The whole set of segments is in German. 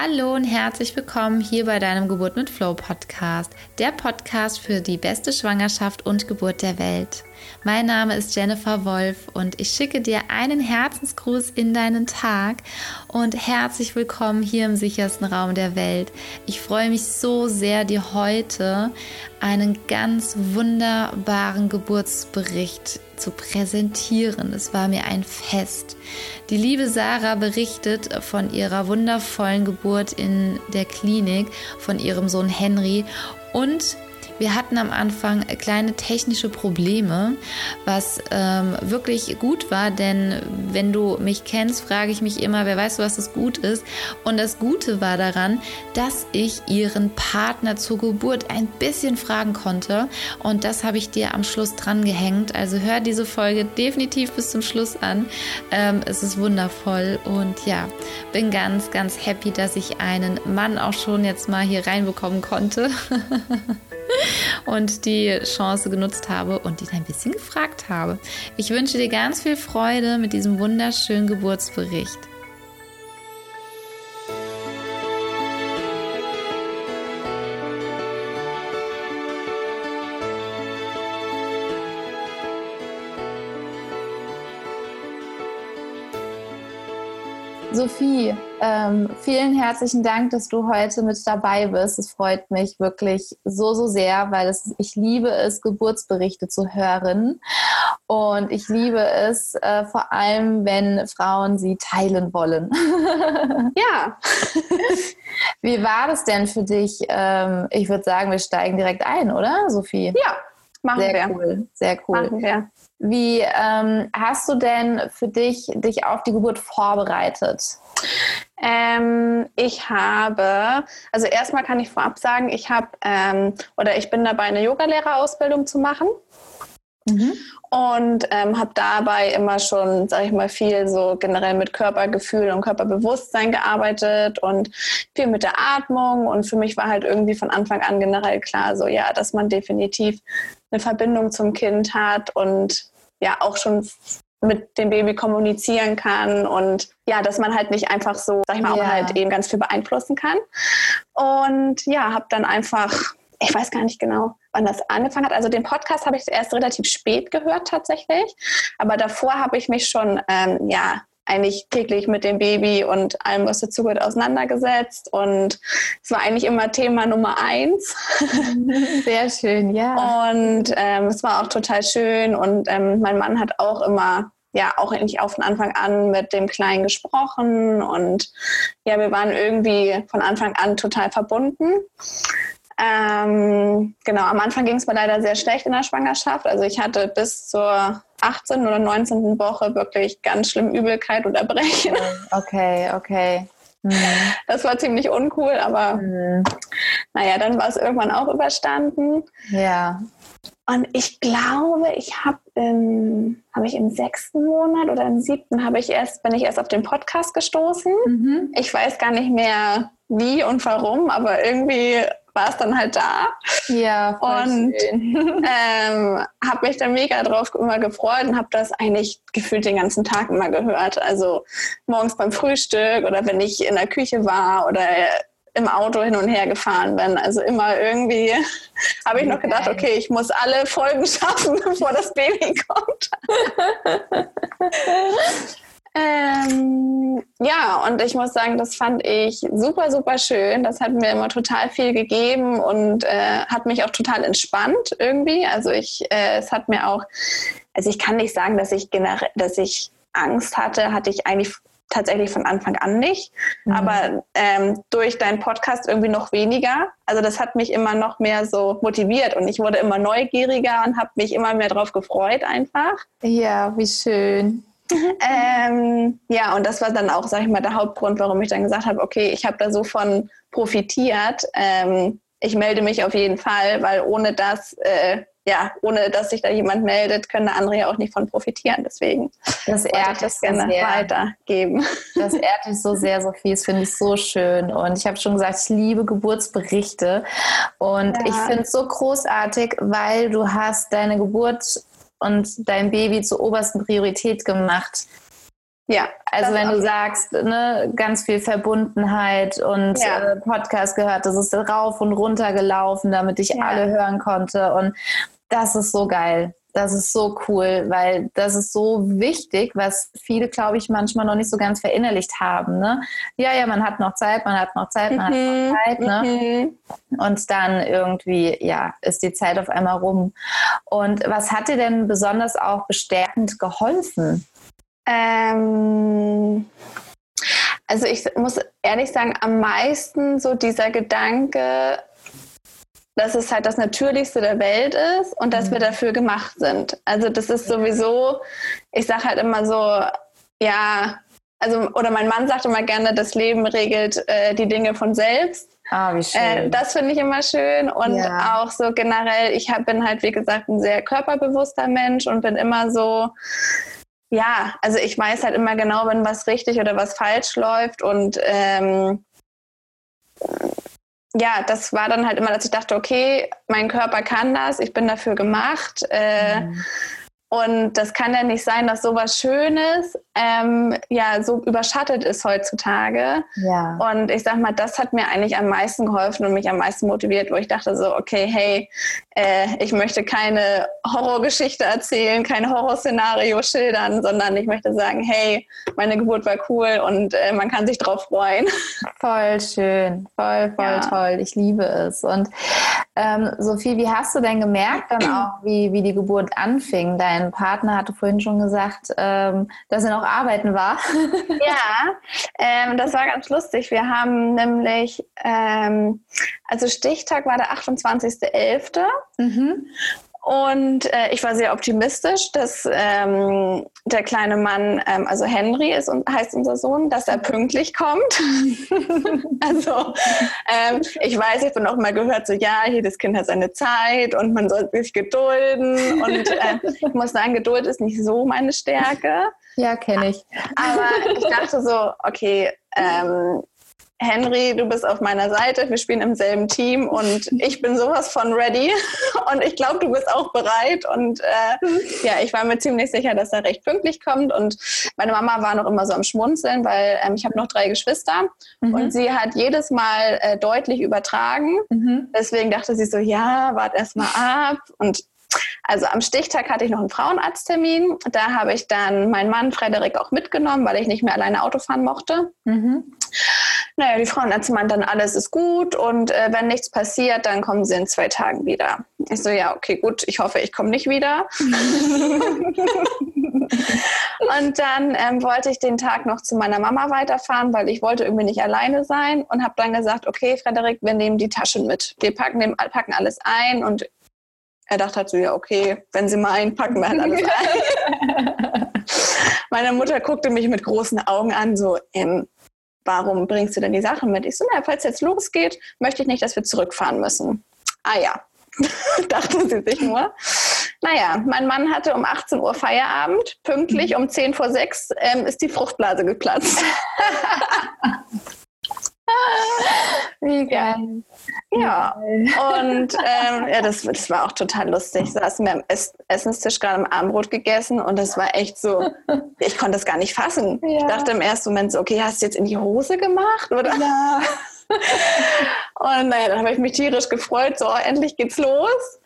Hallo und herzlich willkommen hier bei deinem Geburt mit Flow Podcast, der Podcast für die beste Schwangerschaft und Geburt der Welt. Mein Name ist Jennifer Wolf und ich schicke dir einen Herzensgruß in deinen Tag und herzlich willkommen hier im sichersten Raum der Welt. Ich freue mich so sehr, dir heute einen ganz wunderbaren Geburtsbericht zu präsentieren. Es war mir ein Fest. Die liebe Sarah berichtet von ihrer wundervollen Geburt in der Klinik, von ihrem Sohn Henry und wir hatten am Anfang kleine technische Probleme, was ähm, wirklich gut war, denn wenn du mich kennst, frage ich mich immer, wer weiß, was das gut ist. Und das Gute war daran, dass ich ihren Partner zur Geburt ein bisschen fragen konnte. Und das habe ich dir am Schluss dran gehängt. Also hör diese Folge definitiv bis zum Schluss an. Ähm, es ist wundervoll und ja, bin ganz, ganz happy, dass ich einen Mann auch schon jetzt mal hier reinbekommen konnte. und die Chance genutzt habe und ihn ein bisschen gefragt habe. Ich wünsche dir ganz viel Freude mit diesem wunderschönen Geburtsbericht. Sophie, ähm, vielen herzlichen Dank, dass du heute mit dabei bist. Es freut mich wirklich so, so sehr, weil es, ich liebe es, Geburtsberichte zu hören. Und ich liebe es äh, vor allem, wenn Frauen sie teilen wollen. ja. Wie war das denn für dich? Ähm, ich würde sagen, wir steigen direkt ein, oder, Sophie? Ja, machen sehr wir. Sehr cool, sehr cool. Machen wir. Wie ähm, hast du denn für dich dich auf die Geburt vorbereitet? Ähm, ich habe, also erstmal kann ich vorab sagen, ich habe ähm, oder ich bin dabei, eine Yogalehrerausbildung zu machen. Mhm. Und ähm, habe dabei immer schon, sage ich mal, viel so generell mit Körpergefühl und Körperbewusstsein gearbeitet und viel mit der Atmung. Und für mich war halt irgendwie von Anfang an generell klar, so ja, dass man definitiv eine Verbindung zum Kind hat und ja auch schon mit dem Baby kommunizieren kann und ja, dass man halt nicht einfach so, sag ich mal, yeah. auch halt eben ganz viel beeinflussen kann. Und ja, habe dann einfach, ich weiß gar nicht genau, wann das angefangen hat. Also den Podcast habe ich erst relativ spät gehört tatsächlich, aber davor habe ich mich schon ähm, ja eigentlich täglich mit dem Baby und allem, was dazugehört, auseinandergesetzt. Und es war eigentlich immer Thema Nummer eins. Sehr schön, ja. Und ähm, es war auch total schön. Und ähm, mein Mann hat auch immer ja auch eigentlich auf von Anfang an mit dem Kleinen gesprochen und ja, wir waren irgendwie von Anfang an total verbunden. Ähm, genau, am Anfang ging es mir leider sehr schlecht in der Schwangerschaft. Also ich hatte bis zur 18. oder 19. Woche wirklich ganz schlimm Übelkeit und Erbrechen. Okay, okay. Mhm. Das war ziemlich uncool, aber mhm. naja, dann war es irgendwann auch überstanden. Ja. Und ich glaube, ich habe im, hab ich im sechsten Monat oder im siebten habe ich erst, bin ich erst auf den Podcast gestoßen. Mhm. Ich weiß gar nicht mehr wie und warum, aber irgendwie war es dann halt da. Ja, und ähm, habe mich da mega drauf immer gefreut und habe das eigentlich gefühlt den ganzen Tag immer gehört. Also morgens beim Frühstück oder wenn ich in der Küche war oder im Auto hin und her gefahren bin. Also immer irgendwie habe ich noch gedacht, okay, ich muss alle Folgen schaffen, bevor das Baby kommt. Ähm, ja, und ich muss sagen, das fand ich super, super schön. Das hat mir immer total viel gegeben und äh, hat mich auch total entspannt irgendwie. Also ich, äh, es hat mir auch, also ich kann nicht sagen, dass ich generell, dass ich Angst hatte, hatte ich eigentlich tatsächlich von Anfang an nicht. Mhm. Aber ähm, durch deinen Podcast irgendwie noch weniger. Also das hat mich immer noch mehr so motiviert und ich wurde immer neugieriger und habe mich immer mehr darauf gefreut einfach. Ja, wie schön. Ähm, ja, und das war dann auch, sag ich mal, der Hauptgrund, warum ich dann gesagt habe, okay, ich habe da so von profitiert. Ähm, ich melde mich auf jeden Fall, weil ohne das, äh, ja, ohne dass sich da jemand meldet, können andere ja auch nicht von profitieren. Deswegen das ehrt das gerne sehr. weitergeben. Das ehrt dich so sehr, Sophie. Das finde ich so schön. Und ich habe schon gesagt, ich liebe Geburtsberichte. Und ja. ich finde es so großartig, weil du hast deine Geburt und dein Baby zur obersten Priorität gemacht. Ja, also wenn du sagst, ne, ganz viel Verbundenheit und ja. äh, Podcast gehört, das ist rauf und runter gelaufen, damit ich ja. alle hören konnte und das ist so geil. Das ist so cool, weil das ist so wichtig, was viele, glaube ich, manchmal noch nicht so ganz verinnerlicht haben. Ne? Ja, ja, man hat noch Zeit, man hat noch Zeit, man mhm. hat noch mhm, Zeit. Ne? Mhm. Und dann irgendwie, ja, ist die Zeit auf einmal rum. Und was hat dir denn besonders auch bestärkend geholfen? Ähm, also ich muss ehrlich sagen, am meisten so dieser Gedanke, dass es halt das Natürlichste der Welt ist und dass mhm. wir dafür gemacht sind. Also das ist sowieso, ich sage halt immer so, ja, also oder mein Mann sagt immer gerne, das Leben regelt äh, die Dinge von selbst. Ah, wie schön. Äh, das finde ich immer schön und ja. auch so generell, ich hab, bin halt wie gesagt ein sehr körperbewusster Mensch und bin immer so, ja, also ich weiß halt immer genau, wenn was richtig oder was falsch läuft und ähm, ja, das war dann halt immer, dass ich dachte, okay, mein Körper kann das, ich bin dafür gemacht. Äh, mhm. Und das kann ja nicht sein, dass sowas Schönes ähm, ja so überschattet ist heutzutage. Ja. Und ich sag mal, das hat mir eigentlich am meisten geholfen und mich am meisten motiviert, wo ich dachte so, okay, hey, äh, ich möchte keine Horrorgeschichte erzählen, kein Horrorszenario schildern, sondern ich möchte sagen, hey, meine Geburt war cool und äh, man kann sich drauf freuen. Voll schön, voll, voll ja. toll. Ich liebe es. Und ähm, Sophie, wie hast du denn gemerkt dann auch, wie, wie die Geburt anfing? Dein Partner hatte vorhin schon gesagt, ähm, dass er noch arbeiten war. ja, ähm, das war ganz lustig. Wir haben nämlich, ähm, also Stichtag war der 28.11. Mhm. Und äh, ich war sehr optimistisch, dass ähm, der kleine Mann, ähm, also Henry ist und heißt unser Sohn, dass er pünktlich kommt. also ähm, ich weiß, ich bin auch mal gehört, so ja, jedes Kind hat seine Zeit und man soll sich gedulden. Und äh, ich muss sagen, Geduld ist nicht so meine Stärke. Ja, kenne ich. Aber ich dachte so, okay, ähm, Henry, du bist auf meiner Seite, wir spielen im selben Team und ich bin sowas von ready und ich glaube, du bist auch bereit und äh, ja, ich war mir ziemlich sicher, dass er recht pünktlich kommt und meine Mama war noch immer so am Schmunzeln, weil ähm, ich habe noch drei Geschwister mhm. und sie hat jedes Mal äh, deutlich übertragen. Mhm. Deswegen dachte sie so, ja, wart erst mal ab und also am Stichtag hatte ich noch einen Frauenarzttermin. Da habe ich dann meinen Mann Frederik auch mitgenommen, weil ich nicht mehr alleine Auto fahren mochte. Mhm. Naja, die Frauenärztin meint dann, alles ist gut und äh, wenn nichts passiert, dann kommen sie in zwei Tagen wieder. Ich so, ja, okay, gut, ich hoffe, ich komme nicht wieder. und dann ähm, wollte ich den Tag noch zu meiner Mama weiterfahren, weil ich wollte irgendwie nicht alleine sein und habe dann gesagt, okay, Frederik, wir nehmen die Taschen mit. Wir packen, dem, packen alles ein und er dachte halt so, ja, okay, wenn sie mal einpacken, wir halt alles ein. Meine Mutter guckte mich mit großen Augen an, so, ähm, warum bringst du denn die Sachen mit? Ich so, na, falls jetzt losgeht, möchte ich nicht, dass wir zurückfahren müssen. Ah ja, dachte sie sich nur. Naja, mein Mann hatte um 18 Uhr Feierabend. Pünktlich um 10 vor 6 ähm, ist die Fruchtblase geplatzt. Wie geil. Ja, und ähm, ja, das, das war auch total lustig. Saßen wir am Ess Essenstisch gerade am Abendbrot gegessen und das war echt so, ich konnte das gar nicht fassen. Ja. Ich dachte im ersten Moment so, okay, hast du jetzt in die Hose gemacht? Oder? Ja. und naja, dann habe ich mich tierisch gefreut, so endlich geht's los.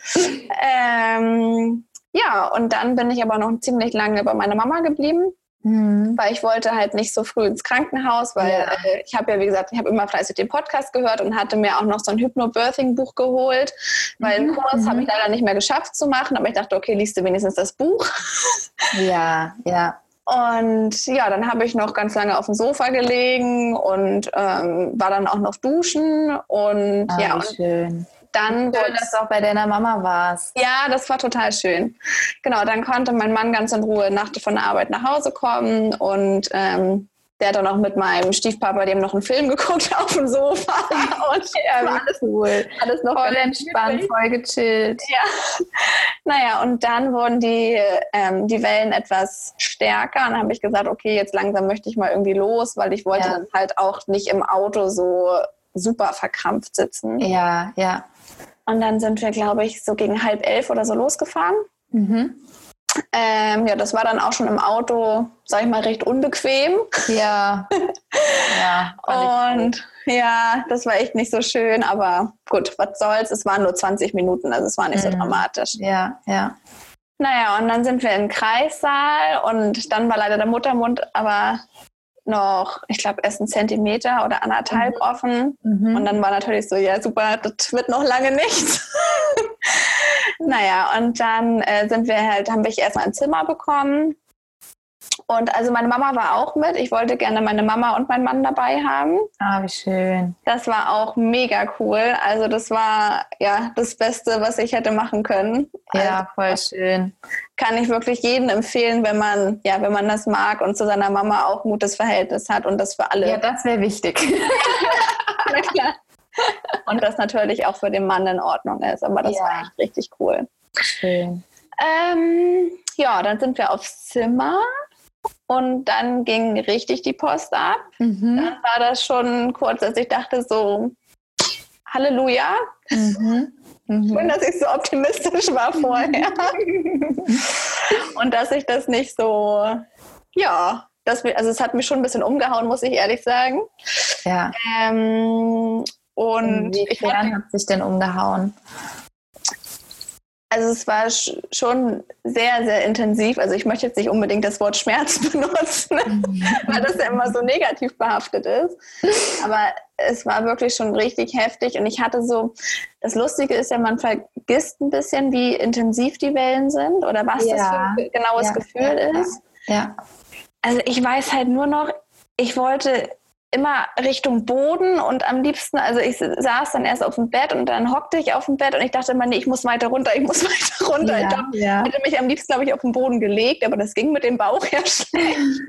Ähm, ja, und dann bin ich aber noch ziemlich lange bei meiner Mama geblieben. Mhm. Weil ich wollte halt nicht so früh ins Krankenhaus, weil ja. äh, ich habe ja, wie gesagt, ich habe immer fleißig den Podcast gehört und hatte mir auch noch so ein Hypnobirthing-Buch geholt, weil mhm. einen Kurs mhm. habe ich leider nicht mehr geschafft zu machen, aber ich dachte, okay, liest du wenigstens das Buch. Ja, ja. Und ja, dann habe ich noch ganz lange auf dem Sofa gelegen und ähm, war dann auch noch duschen und ah, ja. Und schön dann schön, dass du auch bei deiner Mama warst. Ja, das war total schön. Genau, dann konnte mein Mann ganz in Ruhe nach, von der Arbeit nach Hause kommen und ähm, der hat dann auch mit meinem Stiefpapa, dem noch einen Film geguckt auf dem Sofa. Und ja, war alles cool. Alles noch voll entspannt, voll gechillt. Ja. Naja, und dann wurden die, ähm, die Wellen etwas stärker. Und dann habe ich gesagt, okay, jetzt langsam möchte ich mal irgendwie los, weil ich wollte ja. dann halt auch nicht im Auto so super verkrampft sitzen. Ja, ja. Und dann sind wir, glaube ich, so gegen halb elf oder so losgefahren. Mhm. ähm, ja, das war dann auch schon im Auto, sag ich mal, recht unbequem. Ja. ja. Und ja, das war echt nicht so schön, aber gut, was soll's. Es waren nur 20 Minuten, also es war nicht mhm. so dramatisch. Ja, ja. Naja, und dann sind wir im Kreissaal und dann war leider der Muttermund aber noch, ich glaube, erst ein Zentimeter oder anderthalb mhm. offen. Mhm. Und dann war natürlich so, ja, super, das wird noch lange nichts. naja, und dann äh, sind wir halt, haben wir erstmal ein Zimmer bekommen. Und also meine Mama war auch mit. Ich wollte gerne meine Mama und meinen Mann dabei haben. Ah, wie schön. Das war auch mega cool. Also das war ja das Beste, was ich hätte machen können. Ja, also, voll schön. Kann ich wirklich jedem empfehlen, wenn man ja, wenn man das mag und zu seiner Mama auch ein gutes Verhältnis hat und das für alle. Ja, das wäre wichtig. Na klar. Und das natürlich auch für den Mann in Ordnung ist. Aber das ja. war echt richtig cool. Schön. Ähm, ja, dann sind wir aufs Zimmer und dann ging richtig die Post ab. Mhm. Dann war das schon kurz, dass ich dachte so, Halleluja. Mhm. Mhm. Schön, dass ich so optimistisch war vorher. und dass ich das nicht so, ja, das, also es hat mich schon ein bisschen umgehauen, muss ich ehrlich sagen. Ja. Ähm, und Inwiefern hat sich denn umgehauen? Also es war schon sehr, sehr intensiv. Also ich möchte jetzt nicht unbedingt das Wort Schmerz benutzen, weil das ja immer so negativ behaftet ist. Aber es war wirklich schon richtig heftig. Und ich hatte so, das Lustige ist ja, man vergisst ein bisschen, wie intensiv die Wellen sind oder was ja. das für ein genaues ja, Gefühl ja, ist. Ja. Also ich weiß halt nur noch, ich wollte immer Richtung Boden und am liebsten, also ich saß dann erst auf dem Bett und dann hockte ich auf dem Bett und ich dachte immer, nee, ich muss weiter runter, ich muss weiter runter. Ja, ich glaub, ja. hätte mich am liebsten, glaube ich, auf den Boden gelegt, aber das ging mit dem Bauch ja schlecht.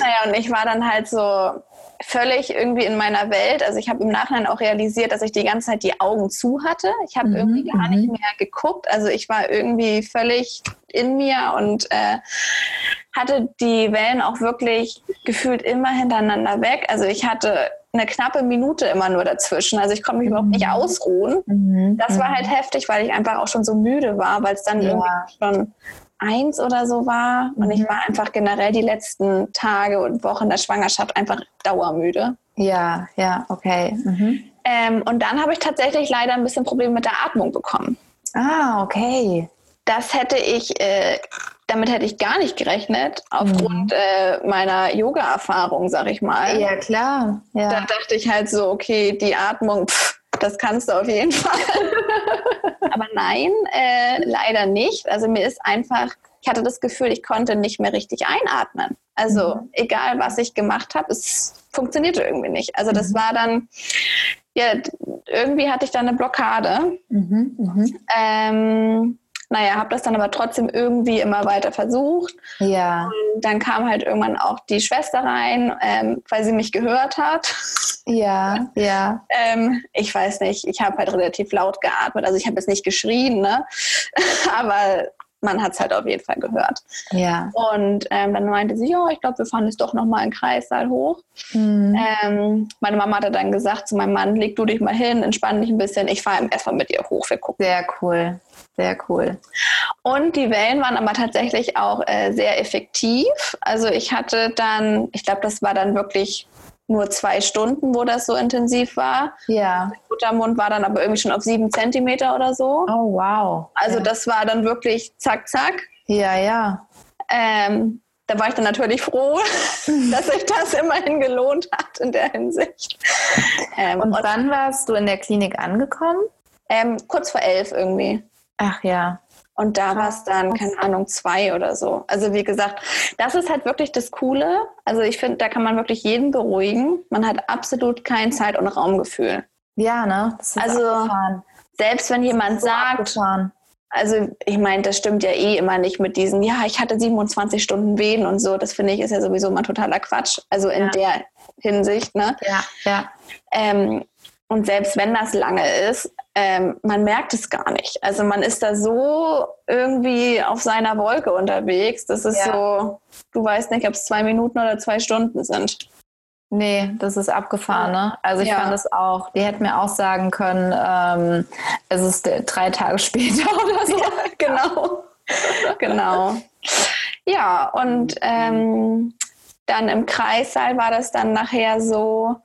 naja, und ich war dann halt so völlig irgendwie in meiner Welt. Also ich habe im Nachhinein auch realisiert, dass ich die ganze Zeit die Augen zu hatte. Ich habe mhm, irgendwie gar nicht mhm. mehr geguckt. Also ich war irgendwie völlig in mir und äh, hatte die Wellen auch wirklich gefühlt immer hintereinander weg. Also ich hatte eine knappe Minute immer nur dazwischen. Also ich konnte mich mhm. überhaupt nicht mhm. ausruhen. Mhm. Das war halt heftig, weil ich einfach auch schon so müde war, weil es dann ja. irgendwie schon eins oder so war. Und ich mhm. war einfach generell die letzten Tage und Wochen der Schwangerschaft einfach dauermüde. Ja, ja, okay. Mhm. Ähm, und dann habe ich tatsächlich leider ein bisschen Probleme mit der Atmung bekommen. Ah, okay. Das hätte ich, äh, damit hätte ich gar nicht gerechnet, aufgrund mhm. äh, meiner Yoga-Erfahrung, sag ich mal. Ja, klar. Ja. Da dachte ich halt so, okay, die Atmung, pff, das kannst du auf jeden Fall. Aber nein, äh, leider nicht. Also mir ist einfach, ich hatte das Gefühl, ich konnte nicht mehr richtig einatmen. Also mhm. egal, was ich gemacht habe, es funktionierte irgendwie nicht. Also das mhm. war dann, ja, irgendwie hatte ich da eine Blockade. Mhm. mhm. Ähm, naja, habe das dann aber trotzdem irgendwie immer weiter versucht. Ja. Und dann kam halt irgendwann auch die Schwester rein, ähm, weil sie mich gehört hat. Ja, ja. Ähm, ich weiß nicht, ich habe halt relativ laut geatmet. Also ich habe jetzt nicht geschrien, ne? aber man hat es halt auf jeden Fall gehört. Ja. Und ähm, dann meinte sie, ja, ich glaube, wir fahren jetzt doch nochmal einen Kreissaal hoch. Mhm. Ähm, meine Mama hatte dann gesagt zu meinem Mann, leg du dich mal hin, entspann dich ein bisschen. Ich fahre erstmal mit ihr hoch, wir gucken. Sehr cool. Sehr cool. Und die Wellen waren aber tatsächlich auch äh, sehr effektiv. Also ich hatte dann, ich glaube, das war dann wirklich nur zwei Stunden, wo das so intensiv war. Ja. Der Muttermund war dann aber irgendwie schon auf sieben Zentimeter oder so. Oh, wow. Also ja. das war dann wirklich zack, zack. Ja, ja. Ähm, da war ich dann natürlich froh, dass sich das immerhin gelohnt hat in der Hinsicht. Ähm, und, und wann warst du in der Klinik angekommen? Ähm, kurz vor elf irgendwie. Ach ja. Und da war es dann, keine Ahnung, zwei oder so. Also wie gesagt, das ist halt wirklich das Coole. Also ich finde, da kann man wirklich jeden beruhigen. Man hat absolut kein Zeit- und Raumgefühl. Ja, ne? also abgefahren. selbst wenn jemand so sagt, abgefahren. also ich meine, das stimmt ja eh immer nicht mit diesen, ja, ich hatte 27 Stunden Wehen und so. Das finde ich ist ja sowieso mal totaler Quatsch. Also in ja. der Hinsicht, ne? Ja, ja. Ähm, und selbst wenn das lange ist, ähm, man merkt es gar nicht. Also man ist da so irgendwie auf seiner Wolke unterwegs. Das ist ja. so, du weißt nicht, ob es zwei Minuten oder zwei Stunden sind. Nee, das ist abgefahren, ne? Also ich ja. fand es auch, die hätten mir auch sagen können, ähm, es ist drei Tage später oder so. Ja, genau. genau. Ja, und ähm, dann im Kreissaal war das dann nachher so,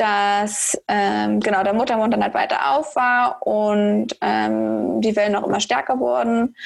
dass ähm, genau der Muttermund dann halt weiter auf war und ähm, die Wellen auch immer stärker wurden.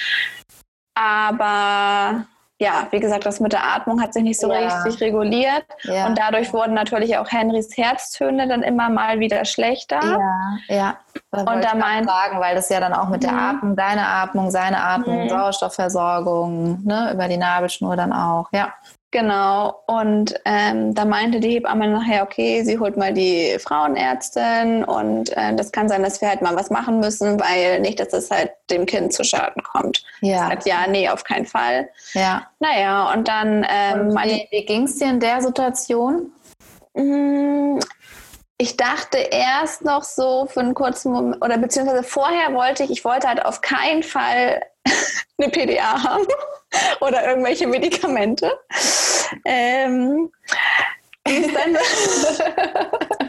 Aber ja, wie gesagt, das mit der Atmung hat sich nicht so ja. richtig reguliert. Ja. Und dadurch wurden natürlich auch Henrys Herztöne dann immer mal wieder schlechter. Ja, ja. Da und da meint sagen, weil das ja dann auch mit der mhm. Atmung, deine Atmung, seine Atmung, mhm. Sauerstoffversorgung, ne, über die Nabelschnur dann auch, ja. Genau, und ähm, da meinte die Hebamme nachher, okay, sie holt mal die Frauenärztin und äh, das kann sein, dass wir halt mal was machen müssen, weil nicht, dass es halt dem Kind zu Schaden kommt. Ja. Sagt, ja, nee, auf keinen Fall. Ja. Naja, und dann... Ähm, und wie, wie ging es dir in der Situation? Mm, ich dachte erst noch so für einen kurzen Moment, oder beziehungsweise vorher wollte ich, ich wollte halt auf keinen Fall eine PDA haben oder irgendwelche Medikamente. Ähm,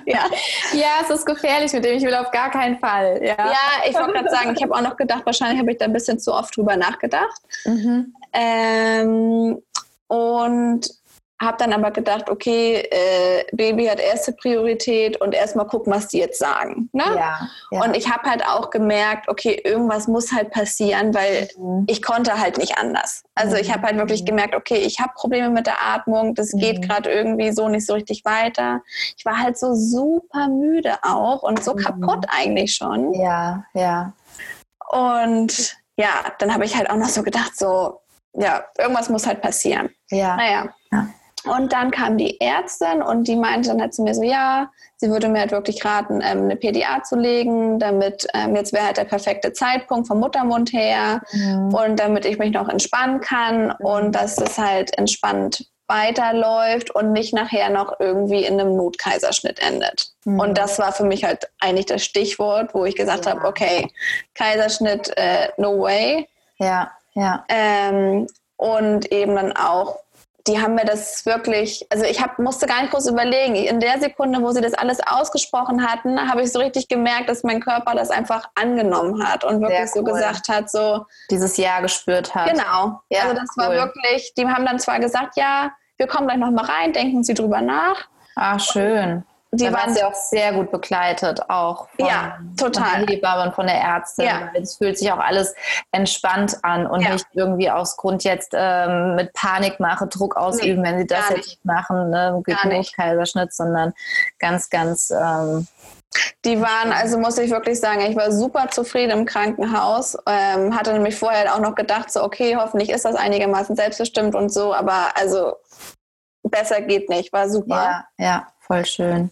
ja. ja, es ist gefährlich mit dem. Ich will auf gar keinen Fall. Ja, ja ich wollte gerade sagen, ich habe auch noch gedacht, wahrscheinlich habe ich da ein bisschen zu oft drüber nachgedacht. Mhm. Ähm, und habe dann aber gedacht, okay, äh, Baby hat erste Priorität und erstmal gucken, was die jetzt sagen. Ne? Ja, ja. Und ich habe halt auch gemerkt, okay, irgendwas muss halt passieren, weil mhm. ich konnte halt nicht anders. Also mhm. ich habe halt wirklich mhm. gemerkt, okay, ich habe Probleme mit der Atmung, das mhm. geht gerade irgendwie so nicht so richtig weiter. Ich war halt so super müde auch und so mhm. kaputt eigentlich schon. Ja, ja. Und ja, dann habe ich halt auch noch so gedacht, so, ja, irgendwas muss halt passieren. Ja. Naja. Ja. Und dann kam die Ärztin und die meinte dann halt zu mir so, ja, sie würde mir halt wirklich raten, ähm, eine PDA zu legen, damit ähm, jetzt wäre halt der perfekte Zeitpunkt vom Muttermund her mhm. und damit ich mich noch entspannen kann und dass das halt entspannt weiterläuft und nicht nachher noch irgendwie in einem Notkaiserschnitt endet. Mhm. Und das war für mich halt eigentlich das Stichwort, wo ich gesagt ja. habe, okay, Kaiserschnitt, äh, no way. Ja, ja. Ähm, und eben dann auch die haben mir das wirklich, also ich hab, musste gar nicht groß überlegen. In der Sekunde, wo sie das alles ausgesprochen hatten, habe ich so richtig gemerkt, dass mein Körper das einfach angenommen hat und wirklich so gesagt hat, so. Dieses Ja gespürt hat. Genau. Ja, also das cool. war wirklich, die haben dann zwar gesagt, ja, wir kommen gleich nochmal rein, denken Sie drüber nach. Ah, schön die waren sie auch sehr gut begleitet, auch von, ja, total. von der Hebamme und von der Ärztin. Ja. Es fühlt sich auch alles entspannt an und ja. nicht irgendwie aus Grund jetzt ähm, mit Panikmache Druck ausüben, nee, wenn sie das jetzt nicht machen, ne, Kaiserschnitt, sondern ganz, ganz ähm, die waren, also muss ich wirklich sagen, ich war super zufrieden im Krankenhaus. Ähm, hatte nämlich vorher auch noch gedacht, so okay, hoffentlich ist das einigermaßen selbstbestimmt und so, aber also besser geht nicht, war super. Ja, ja, voll schön.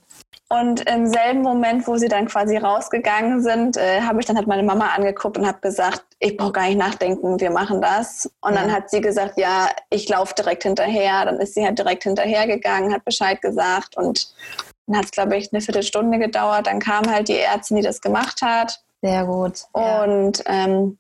Und im selben Moment, wo sie dann quasi rausgegangen sind, äh, habe ich dann halt meine Mama angeguckt und habe gesagt, ich brauche gar nicht nachdenken, wir machen das. Und ja. dann hat sie gesagt, ja, ich laufe direkt hinterher. Dann ist sie halt direkt hinterhergegangen, hat Bescheid gesagt und dann hat es, glaube ich, eine Viertelstunde gedauert. Dann kam halt die Ärztin, die das gemacht hat. Sehr gut. Und ähm,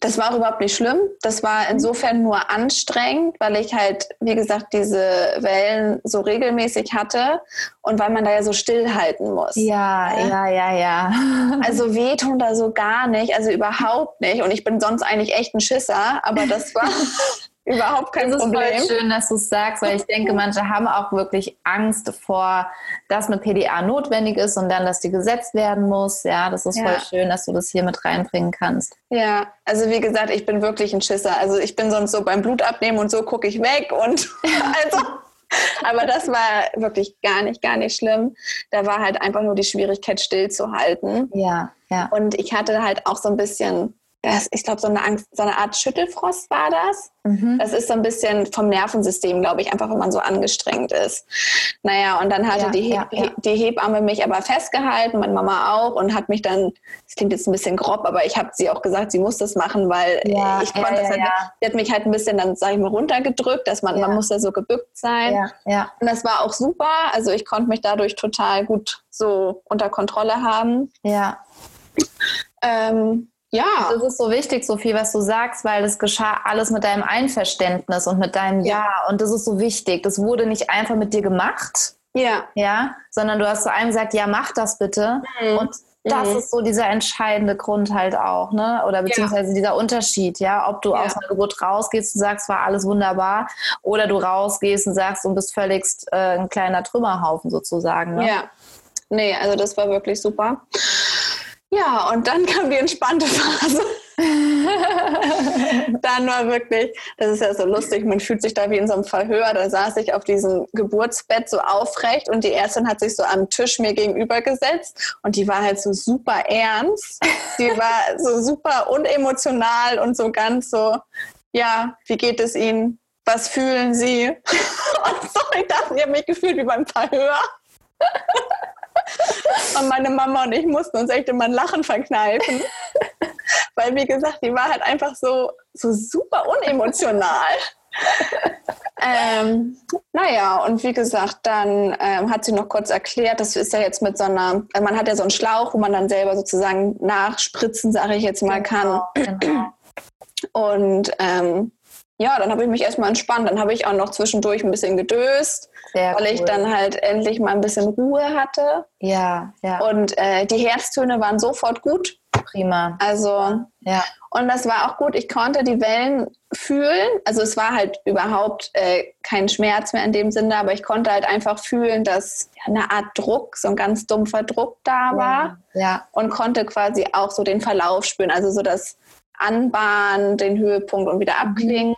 das war auch überhaupt nicht schlimm. Das war insofern nur anstrengend, weil ich halt, wie gesagt, diese Wellen so regelmäßig hatte und weil man da ja so stillhalten muss. Ja, ja, ja, ja. Also wehtun da so gar nicht, also überhaupt nicht. Und ich bin sonst eigentlich echt ein Schisser, aber das war Überhaupt kein das Problem. Das ist voll schön, dass du es sagst, weil ich denke, manche haben auch wirklich Angst vor, dass eine PDA notwendig ist und dann, dass die gesetzt werden muss. Ja, das ist ja. voll schön, dass du das hier mit reinbringen kannst. Ja, also wie gesagt, ich bin wirklich ein Schisser. Also ich bin sonst so beim Blutabnehmen und so gucke ich weg und also. Aber das war wirklich gar nicht, gar nicht schlimm. Da war halt einfach nur die Schwierigkeit, stillzuhalten. Ja, ja. Und ich hatte halt auch so ein bisschen das, ich glaube, so eine Angst, so eine Art Schüttelfrost war das. Mhm. Das ist so ein bisschen vom Nervensystem, glaube ich, einfach, wenn man so angestrengt ist. Naja, und dann hatte ja, die, Heb ja, ja. die Hebamme mich aber festgehalten, meine Mama auch, und hat mich dann, das klingt jetzt ein bisschen grob, aber ich habe sie auch gesagt, sie muss das machen, weil ich konnte das halt, sie hat mich halt ein bisschen dann, sage ich mal, runtergedrückt, dass man, man muss ja so gebückt sein. Ja, ja. Und das war auch super. Also ich konnte mich dadurch total gut so unter Kontrolle haben. Ja. Ähm, ja. Das ist so wichtig, Sophie, was du sagst, weil das geschah alles mit deinem Einverständnis und mit deinem Ja. ja. Und das ist so wichtig. Das wurde nicht einfach mit dir gemacht. Ja. Ja, sondern du hast zu einem gesagt, ja, mach das bitte. Mhm. Und das mhm. ist so dieser entscheidende Grund halt auch, ne? Oder beziehungsweise ja. dieser Unterschied, ja, ob du ja. aus einer Geburt rausgehst und sagst, war alles wunderbar, oder du rausgehst und sagst und bist völligst äh, ein kleiner Trümmerhaufen sozusagen. Ne? Ja. Nee, also das war wirklich super. Ja, und dann kam die entspannte Phase. dann war wirklich, das ist ja so lustig, man fühlt sich da wie in so einem Verhör. Da saß ich auf diesem Geburtsbett so aufrecht und die Ärztin hat sich so am Tisch mir gegenüber gesetzt und die war halt so super ernst. Die war so super unemotional und so ganz so, ja, wie geht es Ihnen? Was fühlen Sie? Und so, ich dachte, ich habe mich gefühlt wie beim Verhör. Und meine Mama und ich mussten uns echt immer ein Lachen verkneifen. Weil, wie gesagt, die war halt einfach so, so super unemotional. ähm, naja, und wie gesagt, dann ähm, hat sie noch kurz erklärt, das ist ja jetzt mit so einer, also man hat ja so einen Schlauch, wo man dann selber sozusagen nachspritzen, sage ich jetzt mal, kann. Genau, genau. Und ähm, ja, dann habe ich mich erstmal entspannt. Dann habe ich auch noch zwischendurch ein bisschen gedöst, Sehr weil cool. ich dann halt endlich mal ein bisschen Ruhe hatte. Ja, ja. Und äh, die Herztöne waren sofort gut. Prima. Also, ja. Und das war auch gut. Ich konnte die Wellen fühlen. Also es war halt überhaupt äh, kein Schmerz mehr in dem Sinne, aber ich konnte halt einfach fühlen, dass ja, eine Art Druck, so ein ganz dumpfer Druck da war. Ja. ja. Und konnte quasi auch so den Verlauf spüren. Also so das Anbahnen, den Höhepunkt und wieder mhm. abklingen.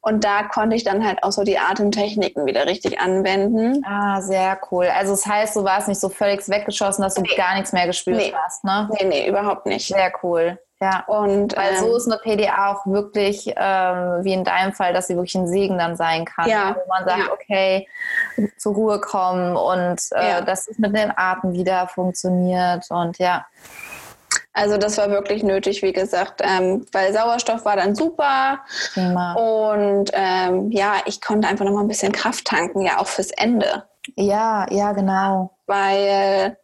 Und da konnte ich dann halt auch so die Atemtechniken wieder richtig anwenden. Ah, sehr cool. Also das heißt, du warst nicht so völlig weggeschossen, dass du nee. gar nichts mehr gespürt nee. hast, ne? Nee, nee, überhaupt nicht. Sehr cool. Ja, und weil ähm, so ist eine PDA auch wirklich, ähm, wie in deinem Fall, dass sie wirklich ein Segen dann sein kann. Ja. Wo man sagt, ja. okay, zur Ruhe kommen und äh, ja. dass es mit den Atem wieder funktioniert und ja. Also das war wirklich nötig, wie gesagt, ähm, weil Sauerstoff war dann super. Prima. Und ähm, ja, ich konnte einfach noch mal ein bisschen Kraft tanken, ja auch fürs Ende. Ja, ja, genau. Weil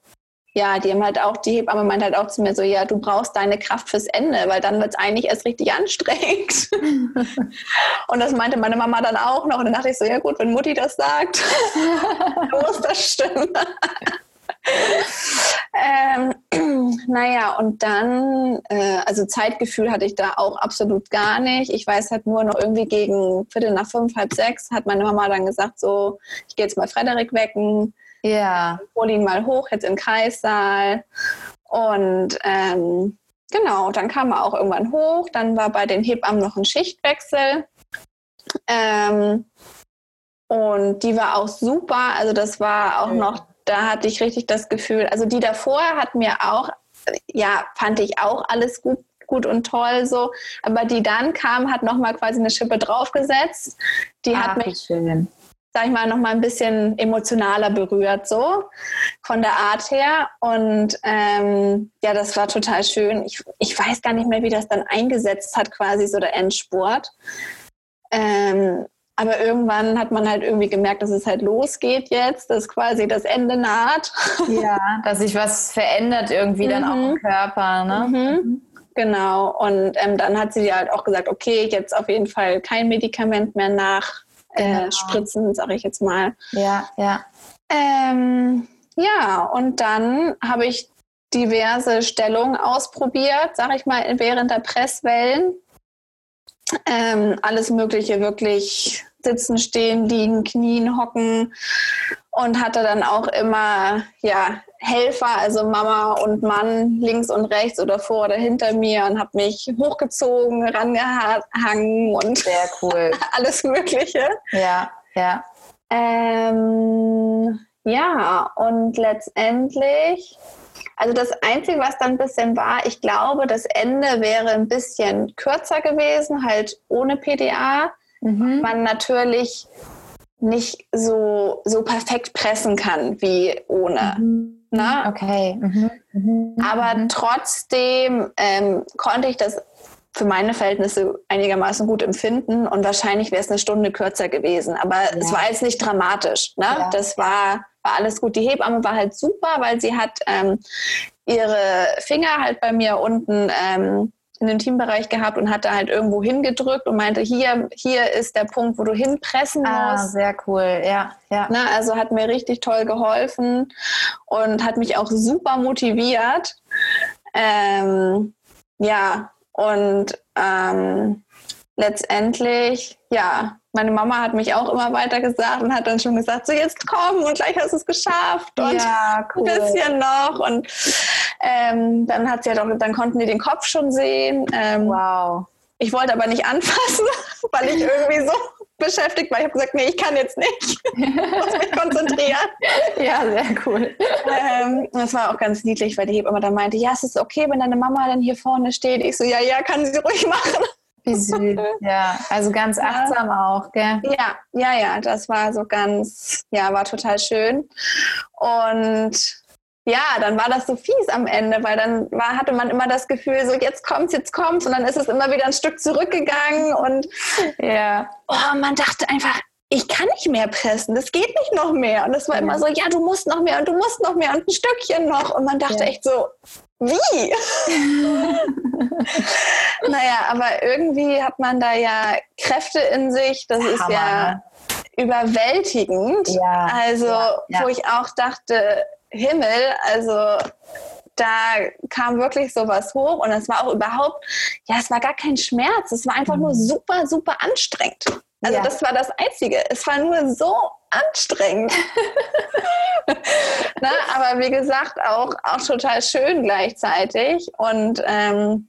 ja, die haben halt auch, die Hebamme meint halt auch zu mir so, ja, du brauchst deine Kraft fürs Ende, weil dann wird es eigentlich erst richtig anstrengend. und das meinte meine Mama dann auch noch. Und dann dachte ich so, ja gut, wenn Mutti das sagt, muss das stimmen. ähm, naja, und dann, äh, also Zeitgefühl hatte ich da auch absolut gar nicht. Ich weiß halt nur noch irgendwie gegen Viertel nach fünf, halb sechs hat meine Mama dann gesagt, so, ich gehe jetzt mal Frederik wecken. Ja. Hol ihn mal hoch, jetzt im Kreissaal. Und ähm, genau, dann kam er auch irgendwann hoch. Dann war bei den Hebammen noch ein Schichtwechsel. Ähm, und die war auch super. Also das war auch noch da hatte ich richtig das Gefühl, also die davor hat mir auch, ja, fand ich auch alles gut, gut und toll so, aber die dann kam, hat nochmal quasi eine Schippe draufgesetzt. Die Ach, hat mich, schön. sag ich mal, nochmal ein bisschen emotionaler berührt so von der Art her und ähm, ja, das war total schön. Ich, ich weiß gar nicht mehr, wie das dann eingesetzt hat, quasi so der Endspurt. Ähm, aber irgendwann hat man halt irgendwie gemerkt, dass es halt losgeht jetzt, dass quasi das Ende naht. Ja, dass sich was verändert irgendwie mhm. dann auch im mhm. Körper. Ne? Mhm. Genau. Und ähm, dann hat sie halt auch gesagt, okay, jetzt auf jeden Fall kein Medikament mehr nach äh, genau. Spritzen, sage ich jetzt mal. Ja, ja. Ähm, ja, und dann habe ich diverse Stellungen ausprobiert, sage ich mal, während der Presswellen ähm, alles Mögliche wirklich sitzen, stehen, liegen, knien, hocken und hatte dann auch immer ja, Helfer, also Mama und Mann links und rechts oder vor oder hinter mir und habe mich hochgezogen, rangehangen und sehr cool. alles Mögliche. Ja, ja. Ähm, ja, und letztendlich also das Einzige, was dann ein bisschen war, ich glaube, das Ende wäre ein bisschen kürzer gewesen, halt ohne PDA. Mhm. Man natürlich nicht so, so perfekt pressen kann wie ohne. Mhm. Na? Ne? Okay. Mhm. Mhm. Aber trotzdem ähm, konnte ich das für meine Verhältnisse einigermaßen gut empfinden und wahrscheinlich wäre es eine Stunde kürzer gewesen. Aber ja. es war jetzt nicht dramatisch. Ne? Ja. Das war war alles gut. Die Hebamme war halt super, weil sie hat ähm, ihre Finger halt bei mir unten ähm, in den Teambereich gehabt und hat da halt irgendwo hingedrückt und meinte, hier, hier ist der Punkt, wo du hinpressen ah, musst. Ah, sehr cool, ja. ja. Na, also hat mir richtig toll geholfen und hat mich auch super motiviert. Ähm, ja, und ähm, letztendlich, ja, meine Mama hat mich auch immer weiter gesagt und hat dann schon gesagt, so jetzt komm und gleich hast du es geschafft und ja, cool. ein bisschen noch und ähm, dann hat sie ja doch, dann konnten die den Kopf schon sehen. Ähm, wow. Ich wollte aber nicht anfassen, weil ich irgendwie so beschäftigt war. Ich habe gesagt, nee, ich kann jetzt nicht. ich muss mich konzentrieren. Ja, sehr cool. Ähm, das war auch ganz niedlich, weil die Hebamme dann meinte, ja, es ist okay, wenn deine Mama dann hier vorne steht. Ich so, ja, ja, kann sie ruhig machen. Wie süß. Ja, also ganz achtsam ja. auch, gell? Ja, ja, ja, das war so ganz, ja, war total schön. Und ja, dann war das so fies am Ende, weil dann war, hatte man immer das Gefühl, so jetzt kommt's, jetzt kommt's und dann ist es immer wieder ein Stück zurückgegangen und ja, oh, man dachte einfach, ich kann nicht mehr pressen, das geht nicht noch mehr. Und es war immer so, ja, du musst noch mehr und du musst noch mehr und ein Stückchen noch. Und man dachte ja. echt so, wie? naja, aber irgendwie hat man da ja Kräfte in sich, das Hammer. ist ja ne? überwältigend. Ja. Also, ja. wo ich auch dachte, Himmel, also da kam wirklich sowas hoch und es war auch überhaupt, ja, es war gar kein Schmerz, es war einfach nur mhm. super, super anstrengend. Also ja. das war das Einzige. Es war nur so anstrengend. Na, aber wie gesagt, auch, auch total schön gleichzeitig. Und ähm,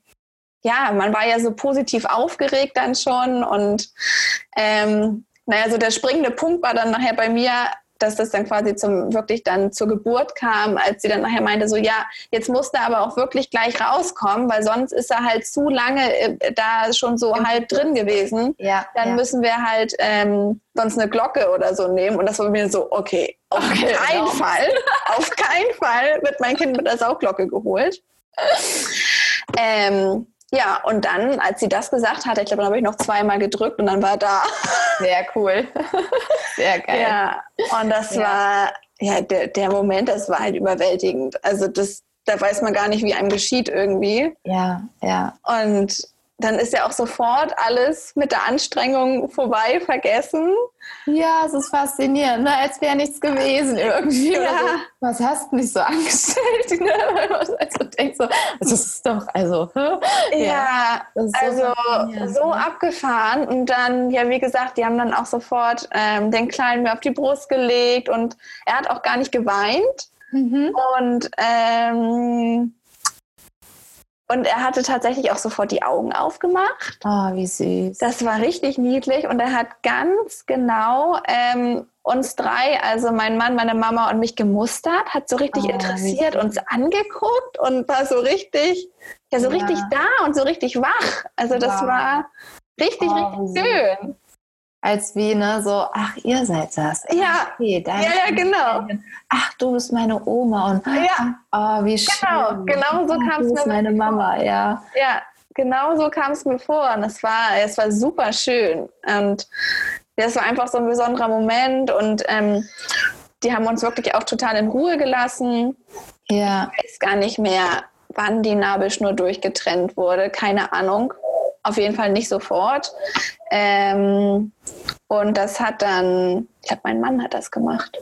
ja, man war ja so positiv aufgeregt dann schon. Und ähm, naja, so der springende Punkt war dann nachher bei mir, dass das dann quasi zum wirklich dann zur Geburt kam, als sie dann nachher meinte, so ja, jetzt muss er aber auch wirklich gleich rauskommen, weil sonst ist er halt zu lange äh, da schon so Im halb drin gewesen. Ja, dann ja. müssen wir halt ähm, sonst eine Glocke oder so nehmen. Und das war mir so, okay, auf okay, keinen genau. Fall, auf keinen Fall wird mein Kind mit der Saugglocke geholt. Ähm, ja, und dann, als sie das gesagt hat, ich glaube, dann habe ich noch zweimal gedrückt und dann war da. Sehr cool. Sehr geil. Ja, und das ja. war, ja, der, der Moment, das war halt überwältigend. Also das, da weiß man gar nicht, wie einem geschieht irgendwie. Ja, ja. Und dann ist ja auch sofort alles mit der Anstrengung vorbei, vergessen. Ja, es ist faszinierend, ne? als wäre nichts gewesen irgendwie. Ja. So. Was hast du mich so angestellt? Ne? also denkst so, das ist doch, also. Ja, ja so also so abgefahren. Und dann, ja, wie gesagt, die haben dann auch sofort ähm, den Kleinen mir auf die Brust gelegt und er hat auch gar nicht geweint. Mhm. Und ähm, und er hatte tatsächlich auch sofort die Augen aufgemacht. Oh, wie süß. Das war richtig niedlich und er hat ganz genau ähm, uns drei, also mein Mann, meine Mama und mich gemustert, hat so richtig oh, interessiert, uns angeguckt und war so richtig, ja, so ja. richtig da und so richtig wach. Also das wow. war richtig, oh, richtig schön als wie, ne, so, ach, ihr seid das. Ja, okay, ja, ja, genau. Ach, du bist meine Oma und ja. oh, wie genau, schön. Genau, genau so kam es mir. Du meine Mama, ja. Ja, genau so kam es mir vor und es war, es war super schön und das war einfach so ein besonderer Moment und ähm, die haben uns wirklich auch total in Ruhe gelassen. Ja. Ich weiß gar nicht mehr, wann die Nabelschnur durchgetrennt wurde, keine Ahnung. Auf jeden Fall nicht sofort. Ähm, und das hat dann, ich glaube, mein Mann hat das gemacht.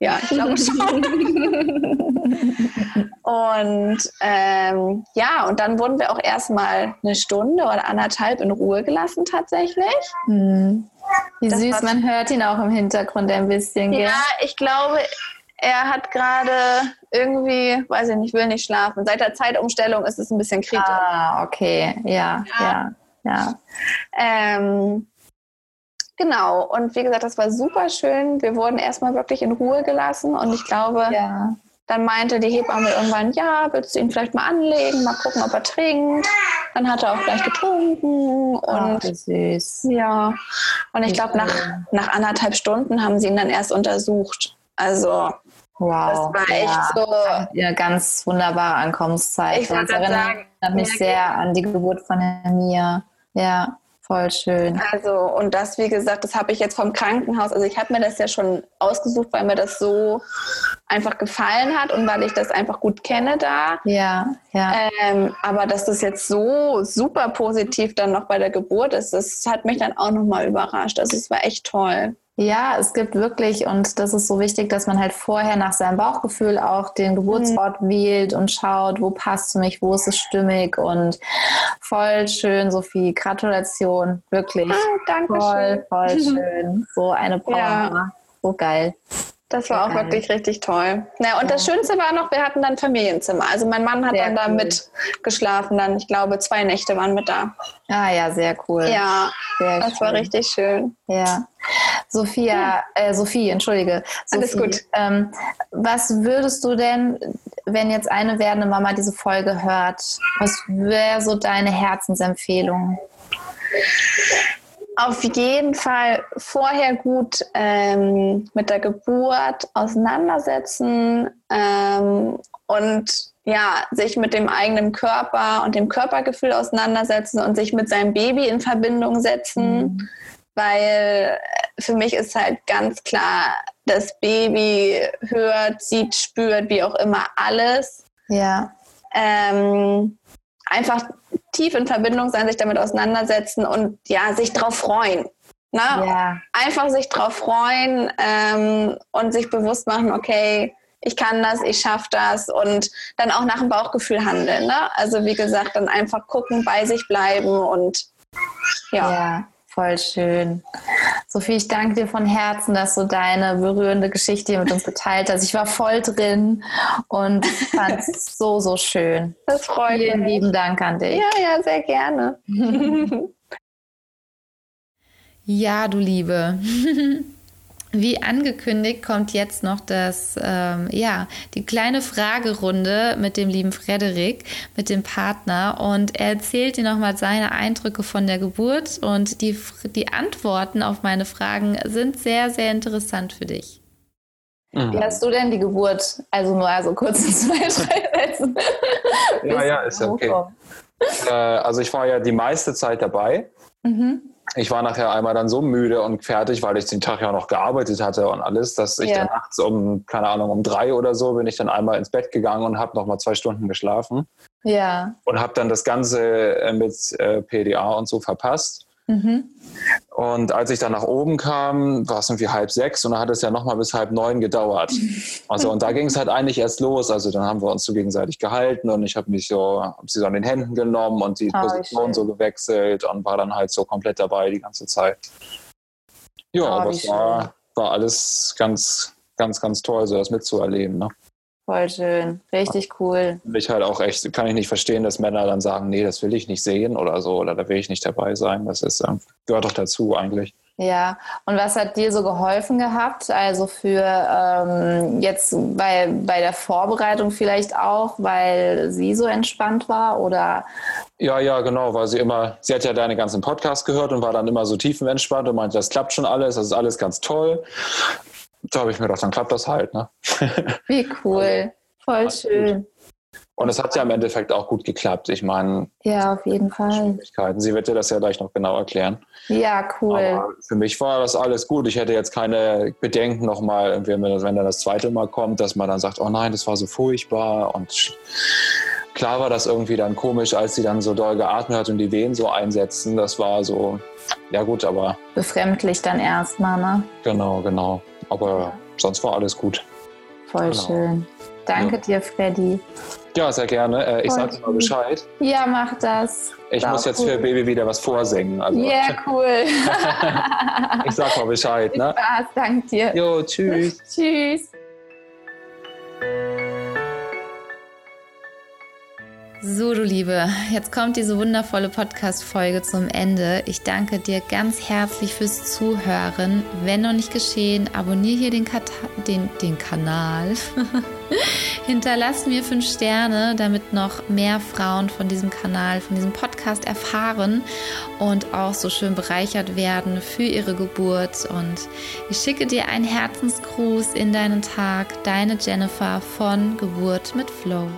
Ja, ich glaube schon. und ähm, ja, und dann wurden wir auch erstmal eine Stunde oder anderthalb in Ruhe gelassen tatsächlich. Hm. Wie das süß, man hört ihn auch im Hintergrund ein bisschen. Ja, ich glaube, er hat gerade irgendwie, weiß ich nicht, will nicht schlafen. Seit der Zeitumstellung ist es ein bisschen kritisch. Ah, okay, ja, ja, ja. ja. Ähm, genau, und wie gesagt, das war super schön. Wir wurden erstmal wirklich in Ruhe gelassen und ich glaube, ja. dann meinte die Hebamme irgendwann, ja, willst du ihn vielleicht mal anlegen, mal gucken, ob er trinkt. Dann hat er auch gleich getrunken und oh, süß. ja. Und ich glaube, nach, nach anderthalb Stunden haben sie ihn dann erst untersucht. Also Wow. Das war echt ja. so. Ja, ganz wunderbare Ankommenszeit. Ich das erinnert sagen, mich sehr an die Geburt von Mia. Ja. Voll schön. Also, und das, wie gesagt, das habe ich jetzt vom Krankenhaus. Also, ich habe mir das ja schon ausgesucht, weil mir das so einfach gefallen hat und weil ich das einfach gut kenne da. Ja, ja. Ähm, aber dass das jetzt so super positiv dann noch bei der Geburt ist, das hat mich dann auch nochmal überrascht. Also, es war echt toll. Ja, es gibt wirklich, und das ist so wichtig, dass man halt vorher nach seinem Bauchgefühl auch den Geburtsort mhm. wählt und schaut, wo passt zu mich, wo ist es stimmig und voll schön, Sophie. Gratulation, wirklich. Ah, danke voll, voll schön. So eine Power. Ja. So geil. Das war auch Geil. wirklich richtig toll. Naja, und ja. das Schönste war noch, wir hatten dann Familienzimmer. Also mein Mann hat sehr dann da cool. mit geschlafen. Dann, ich glaube, zwei Nächte waren mit da. Ah ja, sehr cool. Ja, sehr das schön. war richtig schön. Ja. Sophia. Äh, Sophie, entschuldige. Sophie, Alles gut. Ähm, was würdest du denn, wenn jetzt eine werdende Mama diese Folge hört, was wäre so deine Herzensempfehlung? Auf jeden Fall vorher gut ähm, mit der Geburt auseinandersetzen ähm, und ja, sich mit dem eigenen Körper und dem Körpergefühl auseinandersetzen und sich mit seinem Baby in Verbindung setzen, mhm. weil für mich ist halt ganz klar, das Baby hört, sieht, spürt, wie auch immer alles. Ja. Ähm, einfach tief in Verbindung sein, sich damit auseinandersetzen und ja, sich drauf freuen. Ne? Ja. Einfach sich drauf freuen ähm, und sich bewusst machen, okay, ich kann das, ich schaffe das und dann auch nach dem Bauchgefühl handeln. Ne? Also wie gesagt, dann einfach gucken, bei sich bleiben und ja. ja. Voll schön. Sophie, ich danke dir von Herzen, dass du deine berührende Geschichte hier mit uns geteilt hast. Ich war voll drin und fand es so, so schön. Das freut Vielen mich. lieben Dank an dich. Ja, ja, sehr gerne. ja, du Liebe. Wie angekündigt kommt jetzt noch das, ähm, ja, die kleine Fragerunde mit dem lieben Frederik, mit dem Partner. Und er erzählt dir nochmal seine Eindrücke von der Geburt. Und die, die Antworten auf meine Fragen sind sehr, sehr interessant für dich. Mhm. Wie hast du denn die Geburt? Also nur also kurz in zwei, drei Sätzen. ja, ja, ist ja okay. Äh, also ich war ja die meiste Zeit dabei. Mhm ich war nachher einmal dann so müde und fertig, weil ich den Tag ja noch gearbeitet hatte und alles, dass ich ja. dann nachts um, keine Ahnung, um drei oder so bin ich dann einmal ins Bett gegangen und habe nochmal zwei Stunden geschlafen. Ja. Und habe dann das Ganze äh, mit äh, PDA und so verpasst. Mhm. Und als ich dann nach oben kam, war es irgendwie halb sechs und dann hat es ja nochmal bis halb neun gedauert. Also und da ging es halt eigentlich erst los. Also dann haben wir uns so gegenseitig gehalten und ich habe mich so, hab sie so an den Händen genommen und die oh, Position so gewechselt und war dann halt so komplett dabei die ganze Zeit. Ja, oh, aber es war, war alles ganz, ganz, ganz toll, so das mitzuerleben. Ne? Voll schön, richtig cool. Ich halt auch echt, kann ich nicht verstehen, dass Männer dann sagen, nee, das will ich nicht sehen oder so, oder da will ich nicht dabei sein. Das ist, ähm, gehört doch dazu eigentlich. Ja, und was hat dir so geholfen gehabt? Also für ähm, jetzt bei, bei der Vorbereitung vielleicht auch, weil sie so entspannt war oder? Ja, ja, genau, weil sie immer, sie hat ja deine ganzen Podcasts gehört und war dann immer so tiefenentspannt und meinte, das klappt schon alles, das ist alles ganz toll da habe ich mir gedacht, dann klappt das halt. Ne? Wie cool. Voll schön. Und es hat ja im Endeffekt auch gut geklappt. Ich meine, ja, auf jeden Fall. Sie wird dir das ja gleich noch genau erklären. Ja, cool. Aber für mich war das alles gut. Ich hätte jetzt keine Bedenken nochmal, wenn dann das zweite Mal kommt, dass man dann sagt, oh nein, das war so furchtbar. Und klar war das irgendwie dann komisch, als sie dann so doll geatmet hat und die Wehen so einsetzen. Das war so, ja gut, aber. Befremdlich dann erstmal, ne? Genau, genau. Aber sonst war alles gut. Voll genau. schön. Danke ja. dir, Freddy. Ja, sehr gerne. Äh, ich sage mal Bescheid. Ja, mach das. Ich muss jetzt cool. für Baby wieder was vorsingen. Also. Ja, yeah, cool. ich sag mal Bescheid. Ne? Spaß, danke dir. Jo, tschüss. tschüss. So, du Liebe, jetzt kommt diese wundervolle Podcast-Folge zum Ende. Ich danke dir ganz herzlich fürs Zuhören. Wenn noch nicht geschehen, abonniere hier den, Kat den, den Kanal. Hinterlass mir fünf Sterne, damit noch mehr Frauen von diesem Kanal, von diesem Podcast erfahren und auch so schön bereichert werden für ihre Geburt. Und ich schicke dir einen Herzensgruß in deinen Tag. Deine Jennifer von Geburt mit Flow.